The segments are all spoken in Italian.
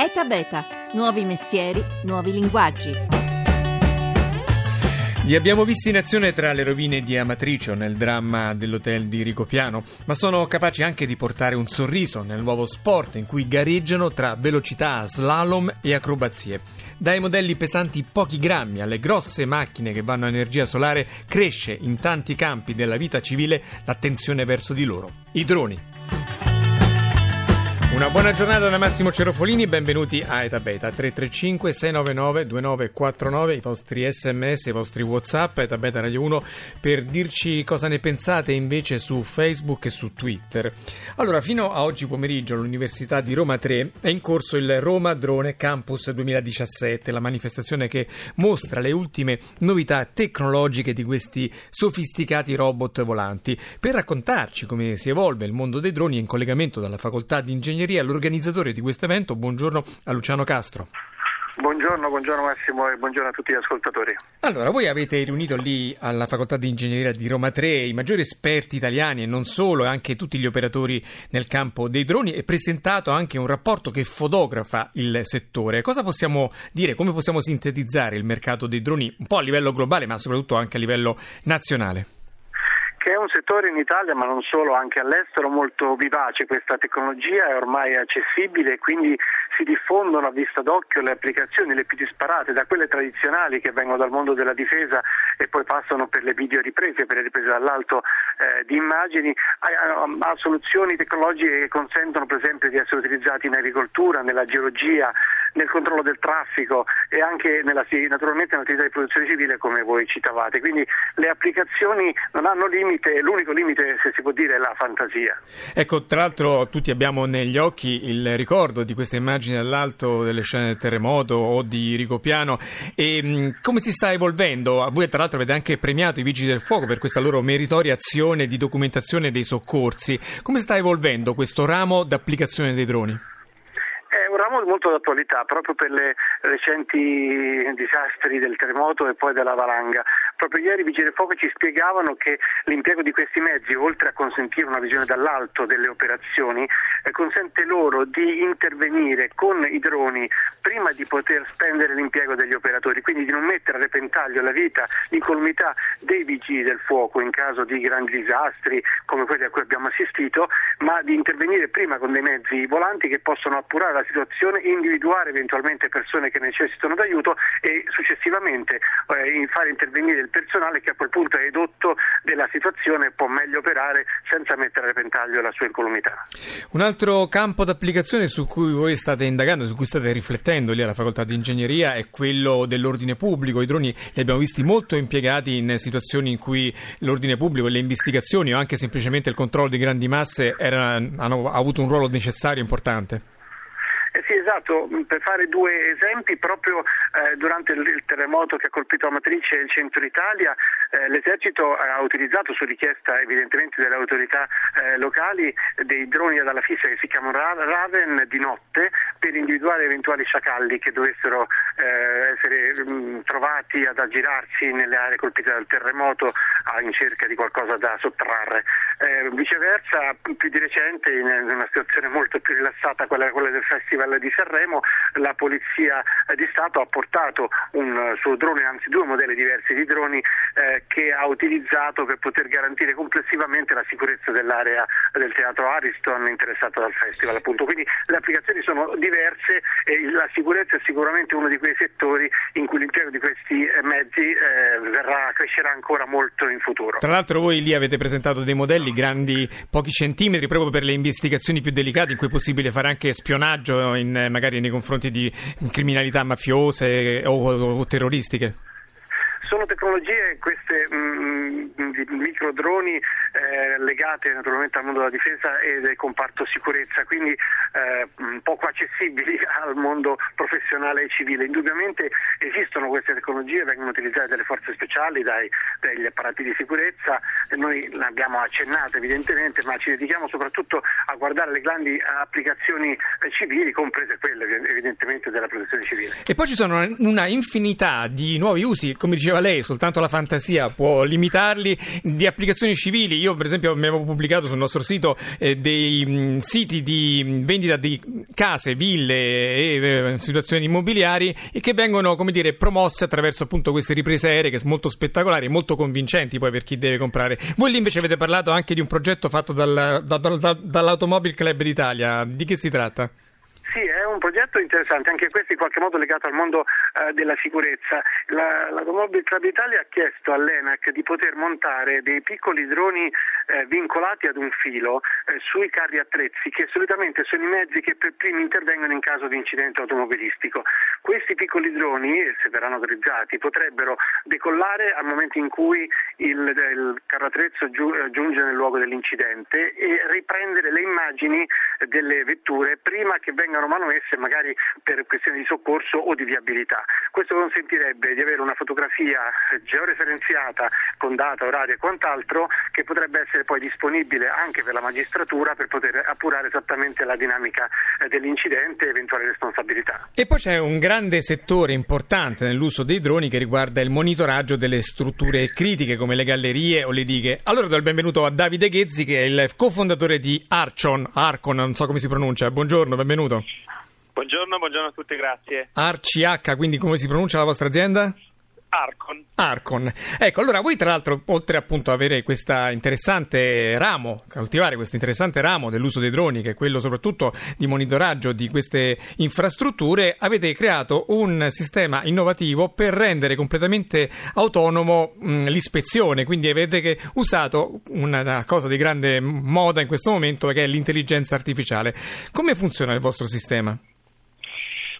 ETA Beta, nuovi mestieri, nuovi linguaggi. Li abbiamo visti in azione tra le rovine di Amatricio nel dramma dell'hotel di Ricopiano, ma sono capaci anche di portare un sorriso nel nuovo sport in cui gareggiano tra velocità, slalom e acrobazie. Dai modelli pesanti pochi grammi alle grosse macchine che vanno a energia solare cresce in tanti campi della vita civile l'attenzione verso di loro, i droni. Una buona giornata da Massimo Cerofolini, benvenuti a Eta Beta 335 699 2949, i vostri sms, i vostri whatsapp, Eta Beta Radio 1 per dirci cosa ne pensate invece su Facebook e su Twitter. Allora, fino a oggi pomeriggio all'Università di Roma 3 è in corso il Roma Drone Campus 2017, la manifestazione che mostra le ultime novità tecnologiche di questi sofisticati robot volanti. Per raccontarci come si evolve il mondo dei droni in collegamento dalla facoltà di ingegneria Ingegneria, l'organizzatore di questo evento. Buongiorno a Luciano Castro. Buongiorno, buongiorno Massimo e buongiorno a tutti gli ascoltatori. Allora, voi avete riunito lì alla Facoltà di Ingegneria di Roma 3 i maggiori esperti italiani e non solo, anche tutti gli operatori nel campo dei droni e presentato anche un rapporto che fotografa il settore. Cosa possiamo dire, come possiamo sintetizzare il mercato dei droni un po' a livello globale ma soprattutto anche a livello nazionale? Che è un settore in Italia, ma non solo, anche all'estero, molto vivace. Questa tecnologia è ormai accessibile e quindi si diffondono a vista d'occhio le applicazioni le più disparate, da quelle tradizionali che vengono dal mondo della difesa e poi passano per le videoriprese, per le riprese dall'alto eh, di immagini, a, a, soluzioni tecnologiche che consentono per esempio di essere utilizzati in agricoltura, nella geologia, nel controllo del traffico e anche nella, naturalmente nell'attività di produzione civile come voi citavate. Quindi le applicazioni non hanno limite, l'unico limite se si può dire è la fantasia. Ecco, tra l'altro tutti abbiamo negli occhi il ricordo di queste immagini dall'alto delle scene del terremoto o di Ricopiano e mh, come si sta evolvendo? Voi tra l'altro avete anche premiato i Vigili del Fuoco per questa loro meritoria azione di documentazione dei soccorsi. Come sta evolvendo questo ramo d'applicazione dei droni? Molto d'attualità proprio per le recenti disastri del terremoto e poi della valanga. Proprio ieri i Vigili del Fuoco ci spiegavano che l'impiego di questi mezzi, oltre a consentire una visione dall'alto delle operazioni, eh, consente loro di intervenire con i droni prima di poter spendere l'impiego degli operatori, quindi di non mettere a repentaglio la vita, l'incolumità dei Vigili del Fuoco in caso di grandi disastri come quelli a cui abbiamo assistito, ma di intervenire prima con dei mezzi volanti che possono appurare la situazione individuare eventualmente persone che necessitano d'aiuto e successivamente eh, fare intervenire il personale che a quel punto è edotto della situazione e può meglio operare senza mettere a repentaglio la sua incolumità. Un altro campo d'applicazione su cui voi state indagando, su cui state riflettendo lì alla facoltà di ingegneria è quello dell'ordine pubblico. I droni li abbiamo visti molto impiegati in situazioni in cui l'ordine pubblico, le investigazioni o anche semplicemente il controllo di grandi masse erano, hanno avuto un ruolo necessario importante. Eh sì, esatto, per fare due esempi, proprio eh, durante il, terremoto che ha colpito Amatrice e il centro Italia, eh, l'esercito ha utilizzato su richiesta evidentemente delle autorità eh, locali dei droni ad ala fissa che si chiamano Raven di notte per individuare eventuali sciacalli che dovessero eh, essere mh, mm, trovati ad aggirarsi nelle aree colpite dal terremoto in cerca di qualcosa da sottrarre. Eh, viceversa, più di recente, in una situazione molto più rilassata, quella, quella del Festival di Sanremo la Polizia di Stato ha portato un suo drone, anzi due modelli diversi di droni eh, che ha utilizzato per poter garantire complessivamente la sicurezza dell'area del teatro Ariston interessata dal festival. Appunto. Quindi le applicazioni sono diverse e la sicurezza è sicuramente uno di quei settori in cui l'impiego di questi eh, mezzi eh, verrà, crescerà ancora molto in futuro. Tra l'altro voi lì avete presentato dei modelli grandi pochi centimetri proprio per le investigazioni più delicate in cui è possibile fare anche spionaggio in, magari nei confronti di criminalità mafiose o, o terroristiche? Sono tecnologie queste mh, mm, mm, di microdroni eh, legate naturalmente al mondo della difesa e del comparto sicurezza, quindi eh, poco accessibili al mondo professionale e civile. Indubbiamente esistono queste tecnologie, vengono utilizzate dalle forze speciali, dai, dagli apparati di sicurezza, noi le abbiamo accennate evidentemente, ma ci dedichiamo soprattutto a guardare le grandi applicazioni eh, civili, comprese quelle evidentemente della protezione civile. E poi ci sono una infinità di nuovi usi, come diceva lei, soltanto la fantasia può limitarli, di applicazioni civili. Io per esempio avevo pubblicato sul nostro sito eh, dei mh, siti di vendita di case, ville e eh, situazioni immobiliari e che vengono come dire promosse attraverso appunto queste riprese aeree che sono molto spettacolari e molto convincenti poi per chi deve comprare. Voi lì invece avete parlato anche di un progetto fatto dal, da, da, da, dall'Automobile Club d'Italia. Di che si tratta? Sì, è un progetto interessante, anche questo in qualche modo legato al mondo eh, della sicurezza. La, L'Automobile Club Italia ha chiesto all'ENAC di poter montare dei piccoli droni eh, vincolati ad un filo eh, sui carri attrezzi, che solitamente sono i mezzi che per primi intervengono in caso di incidente automobilistico. Questi piccoli droni, se verranno autorizzati, potrebbero decollare al momento in cui il, il carro attrezzo giu, eh, giunge nel luogo dell'incidente e riprendere le immagini delle vetture prima che vengano vengano manomesse magari per questioni di soccorso o di viabilità. Questo consentirebbe di avere una fotografia georeferenziata con data, orario e quant'altro che potrebbe essere poi disponibile anche per la magistratura per poter appurare esattamente la dinamica eh, dell'incidente e eventuali responsabilità. E poi c'è un grande settore importante nell'uso dei droni che riguarda il monitoraggio delle strutture critiche come le gallerie o le dighe. Allora do il benvenuto a Davide Ghezzi che è il cofondatore di Archon, Arcon, non so come si pronuncia. Buongiorno, benvenuto. Buongiorno, buongiorno a tutti, grazie. Arci quindi come si pronuncia la vostra azienda? Arcon. Arcon. Ecco, allora voi tra l'altro, oltre appunto ad avere questo interessante ramo, coltivare questo interessante ramo dell'uso dei droni, che è quello soprattutto di monitoraggio di queste infrastrutture, avete creato un sistema innovativo per rendere completamente autonomo mh, l'ispezione, quindi avete usato una cosa di grande moda in questo momento che è l'intelligenza artificiale. Come funziona il vostro sistema?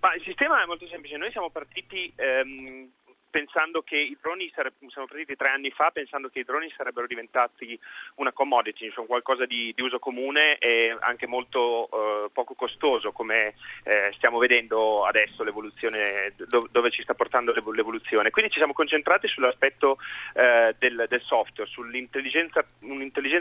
Ma il sistema è molto semplice, noi siamo partiti ehm, pensando che i droni sarebbero, siamo partiti tre anni fa pensando che i droni sarebbero diventati una commodity, cioè qualcosa di, di, uso comune e anche molto eh, poco costoso, come eh, stiamo vedendo adesso l'evoluzione, do, dove ci sta portando l'evoluzione. Quindi ci siamo concentrati sull'aspetto eh, del, del, software, sull'intelligenza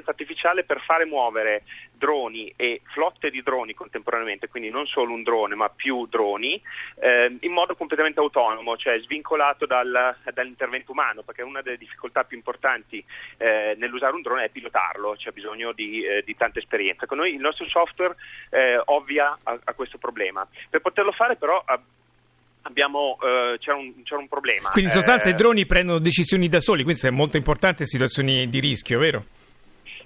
artificiale per fare muovere droni e flotte di droni contemporaneamente, quindi non solo un drone ma più droni, eh, in modo completamente autonomo, cioè svincolato da dal, dall'intervento umano, perché una delle difficoltà più importanti eh, nell'usare un drone è pilotarlo, c'è bisogno di, eh, di tanta esperienza. Con noi il nostro software eh, ovvia a, a, questo problema. Per poterlo fare però Abbiamo, eh, c'era, un, c'era, un, problema. Quindi in sostanza i eh, droni prendono decisioni da soli, quindi è molto importante in situazioni di rischio, vero?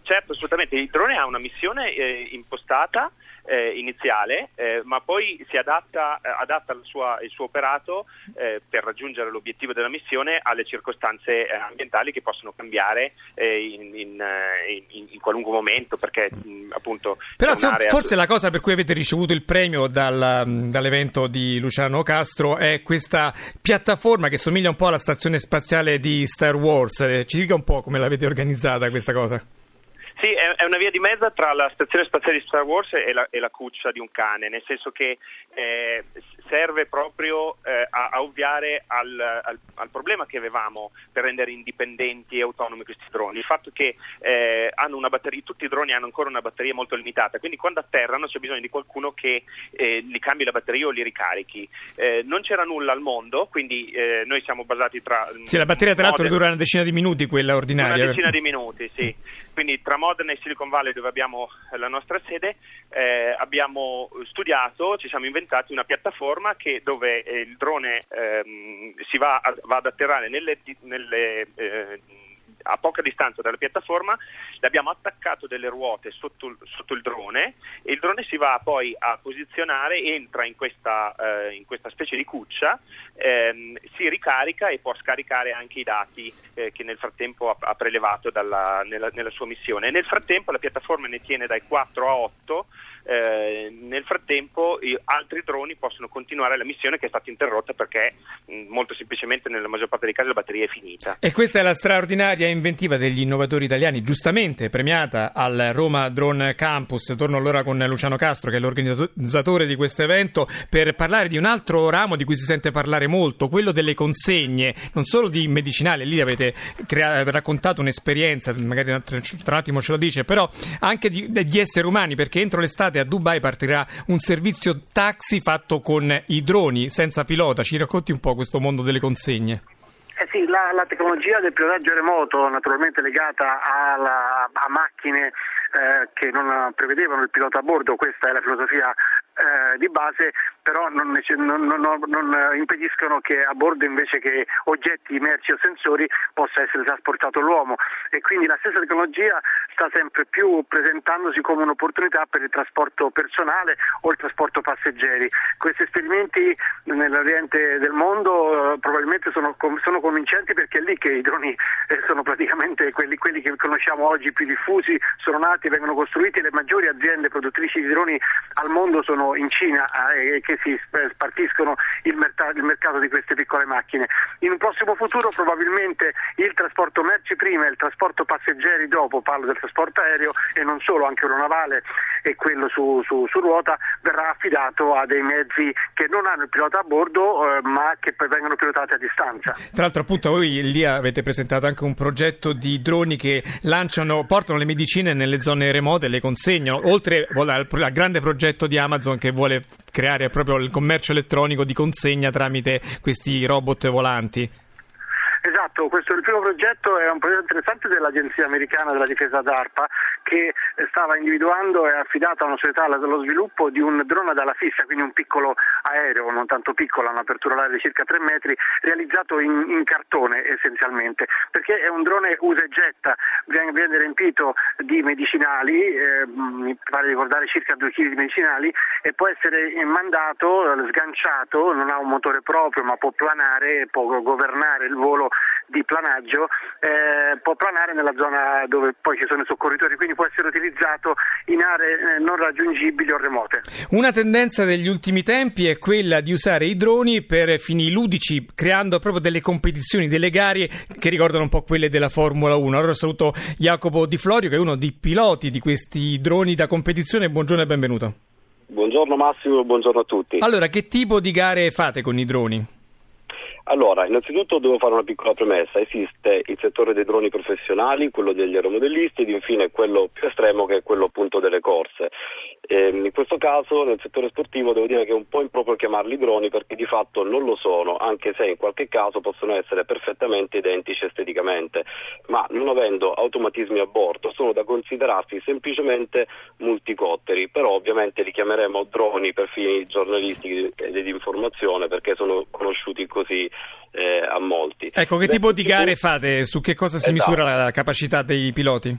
Certo, assolutamente. Il drone ha una missione eh, impostata eh, iniziale, eh, ma poi si adatta, eh, adatta il, sua, il, suo operato eh, per raggiungere l'obiettivo della missione alle circostanze eh, ambientali che possono cambiare in, in, in, in, qualunque momento, perché mh, appunto... Però forse la cosa per cui avete ricevuto il premio dal, dall'evento di Luciano Castro è questa piattaforma che somiglia un po' alla stazione spaziale di Star Wars. Ci dica un po' come l'avete organizzata questa cosa? Sì, è, una via di mezzo tra la stazione spaziale di Star Wars e la, e la cuccia di un cane, nel senso che eh, serve proprio eh, a, a, ovviare al, al, al, problema che avevamo per rendere indipendenti e autonomi questi droni. Il fatto che eh, hanno una batteria, tutti i droni hanno ancora una batteria molto limitata, quindi quando atterrano c'è bisogno di qualcuno che eh, li cambi la batteria o li ricarichi. Eh, non c'era nulla al mondo, quindi eh, noi siamo basati tra... Sì, la batteria tra l'altro dura una decina di minuti, quella ordinaria. Una decina di minuti, sì. Quindi tra Modena e Silicon Valley, dove abbiamo la nostra sede, eh, abbiamo studiato, ci siamo inventati una piattaforma che, dove eh, il drone ehm, si va, a, va, ad atterrare nelle, nelle eh, a poca distanza dalla piattaforma, le abbiamo attaccato delle ruote sotto, sotto, il drone e il drone si va poi a posizionare, entra in questa, eh, in questa specie di cuccia, ehm, si ricarica e può scaricare anche i dati eh, che nel frattempo ha, ha prelevato dalla, nella, nella sua missione. Nel frattempo la piattaforma ne tiene dai 4 a 8 eh, nel frattempo i, altri droni possono continuare la missione che è stata interrotta perché mh, molto semplicemente nella maggior parte dei casi la batteria è finita. E questa è la straordinaria inventiva degli innovatori italiani, giustamente premiata al Roma Drone Campus. Torno allora con Luciano Castro che è l'organizzatore di questo evento per parlare di un altro ramo di cui si sente parlare molto, quello delle consegne, non solo di medicinali, lì avete crea- raccontato un'esperienza, magari tra un attimo ce lo dice, però anche di, di esseri umani perché entro l'estate a Dubai partirà un servizio taxi fatto con i droni senza pilota. Ci racconti un po' questo mondo delle consegne? Eh sì, la, la, tecnologia del pilotaggio remoto, naturalmente legata alla, a macchine eh, che non prevedevano il pilota a bordo, questa è la filosofia eh, di base, però non, non, non, non, impediscono che a bordo invece che oggetti, merci o sensori possa essere trasportato l'uomo e quindi la stessa tecnologia sta sempre più presentandosi come un'opportunità per il trasporto personale o il trasporto passeggeri. Questi esperimenti nell'oriente del mondo eh, probabilmente sono, sono, convincenti perché è lì che i droni eh, sono praticamente quelli, quelli, che conosciamo oggi più diffusi, sono nati, vengono costruiti, le maggiori aziende produttrici di droni al mondo sono in Cina eh, e che si spartiscono il, mercato, il mercato di queste piccole macchine. In un prossimo futuro probabilmente il trasporto merci prima e il trasporto passeggeri dopo, parlo del trasporto aereo e non solo, anche quello navale e quello su, su, su ruota, verrà affidato a dei mezzi che non hanno il pilota a bordo eh, ma che poi vengono pilotati a distanza. Tra l'altro appunto voi lì avete presentato anche un progetto di droni che lanciano, portano le medicine nelle zone remote e le consegnano, oltre al, al grande progetto di Amazon che vuole creare proprio il commercio elettronico di consegna tramite questi robot volanti. Esatto, questo il primo progetto è un progetto interessante dell'Agenzia Americana della Difesa d'ARPA che stava individuando e affidata a una società allo sviluppo di un drone ad ala fissa, quindi un piccolo aereo, non tanto piccolo, un'apertura oraria di circa 3 metri, realizzato in, in, cartone essenzialmente, perché è un drone usa e getta, viene, viene riempito di medicinali, eh, mi pare ricordare circa 2 kg di medicinali, e può essere mandato, sganciato, non ha un motore proprio ma può planare, può governare il volo di planaggio eh, può planare nella zona dove poi ci sono i soccorritori, quindi può essere utilizzato in aree eh, non raggiungibili o remote. Una tendenza degli ultimi tempi è quella di usare i droni per fini ludici, creando proprio delle competizioni, delle gare che ricordano un po' quelle della Formula 1. Allora saluto Jacopo Di Florio, che è uno dei piloti di questi droni da competizione. Buongiorno e benvenuto. Buongiorno Massimo, buongiorno a tutti. Allora, che tipo di gare fate con i droni? Allora, innanzitutto devo fare una piccola premessa. Esiste il settore dei droni professionali, quello degli aeromodellisti ed infine quello più estremo che è quello appunto delle corse. Ehm, in questo caso nel settore sportivo devo dire che è un po' improprio chiamarli droni perché di fatto non lo sono, anche se in qualche caso possono essere perfettamente identici esteticamente, ma non avendo automatismi a bordo sono da considerarsi semplicemente multicotteri, però ovviamente li chiameremo droni per fini giornalistici e di informazione perché sono conosciuti così eh, a molti. Ecco, che tipo di gare fate? Su che cosa si esatto. misura la capacità dei piloti?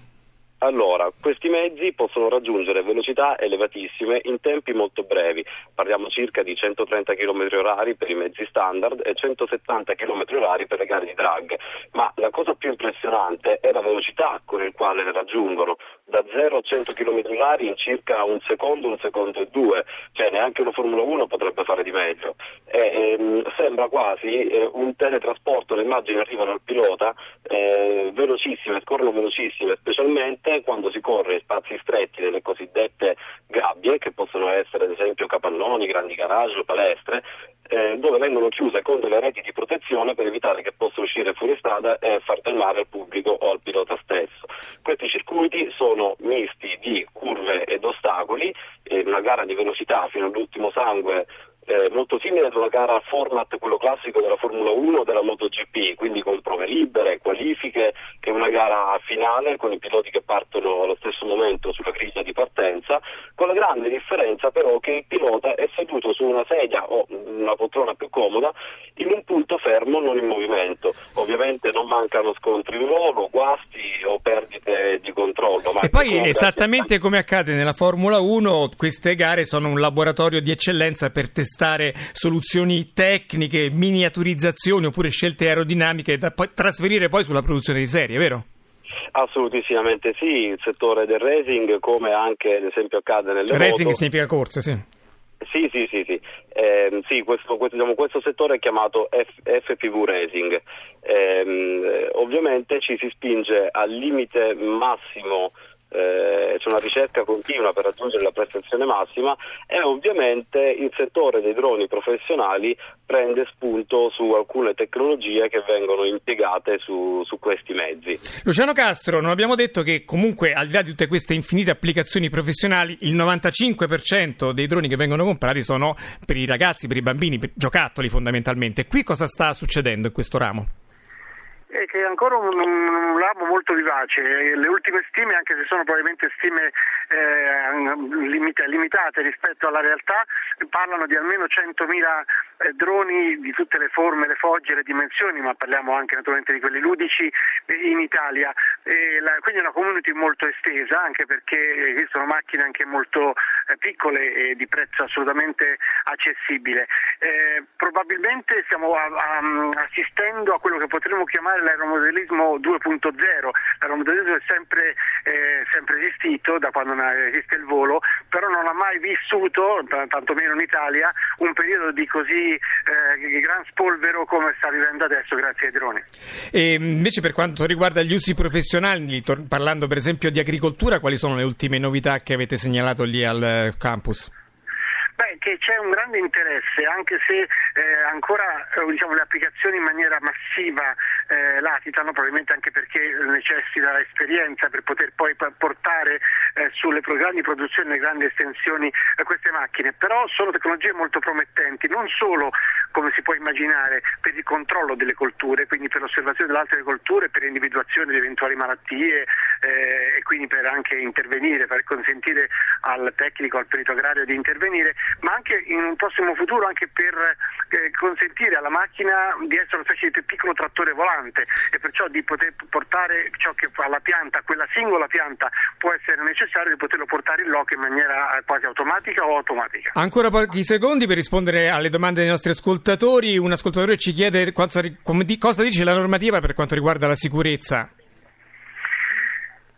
Allora, questi mezzi possono raggiungere velocità elevatissime in tempi molto brevi, parliamo circa di 130 km h per i mezzi standard e 170 km h per le gare di drag, ma la cosa più impressionante è la velocità con il quale le raggiungono, da 0 a 100 km h in circa un secondo, un secondo e due, cioè neanche una Formula 1 potrebbe fare di meglio. E, ehm, sembra quasi eh, un teletrasporto, le immagini arrivano al pilota eh, velocissime, scorrono velocissime, specialmente volte quando si corre in spazi stretti nelle cosiddette gabbie, che possono essere ad esempio capannoni, grandi garage o palestre, eh, dove vengono chiuse con delle reti di protezione per evitare che possa uscire fuori strada e far del male al pubblico o al pilota stesso. Questi circuiti sono misti di curve ed ostacoli, eh, una gara di velocità fino all'ultimo sangue eh, molto simile ad una gara format, quello classico della Formula 1 o della MotoGP, quindi con prove libere, qualifiche e una gara finale con i piloti che partono allo stesso momento sulla griglia di partenza, con la grande differenza però che il pilota è seduto su una sedia o una poltrona più comoda in un punto fermo, non in movimento. Ovviamente non mancano scontri di volo, guasti o perdite di controllo. E poi esattamente come accade nella Formula 1, queste gare sono un laboratorio di eccellenza per testare soluzioni tecniche, miniaturizzazioni oppure scelte aerodinamiche da poi trasferire poi sulla produzione di serie, vero? Assolutissimamente sì, il settore del racing come anche ad esempio accade nelle Racing moto. significa corse, sì. Sì, sì, sì, sì. Eh, sì questo, questo, diciamo, questo, settore è chiamato F, FPV Racing. Eh, ovviamente ci si spinge al limite massimo eh, c'è una ricerca continua per raggiungere la prestazione massima e ovviamente il settore dei droni professionali prende spunto su alcune tecnologie che vengono impiegate su, su questi mezzi. Luciano Castro, non abbiamo detto che comunque al di là di tutte queste infinite applicazioni professionali il 95% dei droni che vengono comprati sono per i ragazzi, per i bambini, per giocattoli fondamentalmente. Qui cosa sta succedendo in questo ramo? È che è ancora un, un, ramo molto vivace. Le ultime stime, anche se sono probabilmente stime eh, limitate rispetto alla realtà, parlano di almeno 100.000 eh, droni di tutte le forme, le fogge, le dimensioni, ma parliamo anche naturalmente di quelli ludici eh, in Italia. La, quindi è una community molto estesa, anche perché esistono macchine anche molto eh, piccole e di prezzo assolutamente accessibile. Eh, probabilmente stiamo a, a, assistendo a quello che potremmo chiamare l'aeromodellismo 2.0. L'aeromodellismo è sempre, eh, sempre esistito da quando esiste il volo, però non ha mai vissuto, tantomeno in Italia, un periodo di così eh, gran spolvero come sta vivendo adesso grazie ai droni. E invece per quanto riguarda gli usi professionali, parlando per esempio di agricoltura, quali sono le ultime novità che avete segnalato lì al campus? Beh, che c'è un grande interesse, anche se eh, ancora eh, diciamo, le applicazioni in maniera massiva eh, latitano, probabilmente anche perché necessita esperienza per poter poi portare eh, sulle grandi produzioni, le grandi estensioni eh, queste macchine, però sono tecnologie molto promettenti, non solo come si può immaginare per il controllo delle colture, quindi per l'osservazione delle altre colture, per l'individuazione di eventuali malattie eh, e quindi per anche intervenire, per consentire al tecnico, al perito agrario di intervenire, ma anche in un prossimo futuro anche per eh, consentire alla macchina di essere una specie di piccolo trattore volante e perciò di poter portare ciò che alla pianta, quella singola pianta può essere necessario, di poterlo portare in loco in maniera eh, quasi automatica o automatica. Ancora pochi secondi per rispondere alle domande dei nostri ascoltatori. Un ascoltatore ci chiede cosa, cosa dice la normativa per quanto riguarda la sicurezza.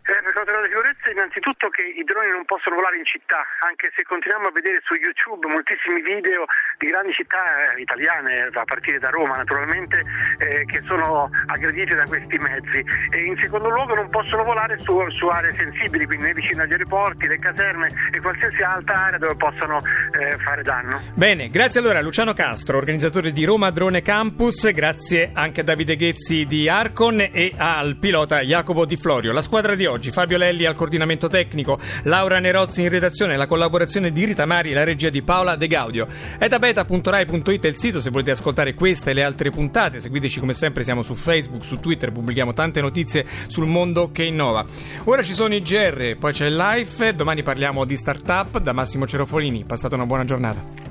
Eh, per quanto riguarda la sicurezza, innanzitutto che i droni non possono volare in città, anche se continuiamo a vedere su YouTube moltissimi video di grandi città eh, italiane, a partire da Roma naturalmente, eh, che sono aggredite da questi mezzi. E in secondo luogo non possono volare su, su aree sensibili, quindi né vicino agli aeroporti, le caserme e qualsiasi altra area dove possano eh, fare danno. Bene, grazie allora a Luciano Castro, organizzatore di Roma Drone Campus, grazie anche a Davide Ghezzi di Arcon e al pilota Jacopo Di Florio. La squadra di oggi. Fabio Lelli al coordinamento tecnico, Laura Nerozzi in redazione, la collaborazione di Rita Mari, la regia di Paola De Gaudio. Edabeta.rai.it è il sito se volete ascoltare queste e le altre puntate. Seguiteci come sempre, siamo su Facebook, su Twitter, pubblichiamo tante notizie sul mondo che innova. Ora ci sono i GR, poi c'è il live, domani parliamo di startup da Massimo Cerofolini. Passate una buona giornata.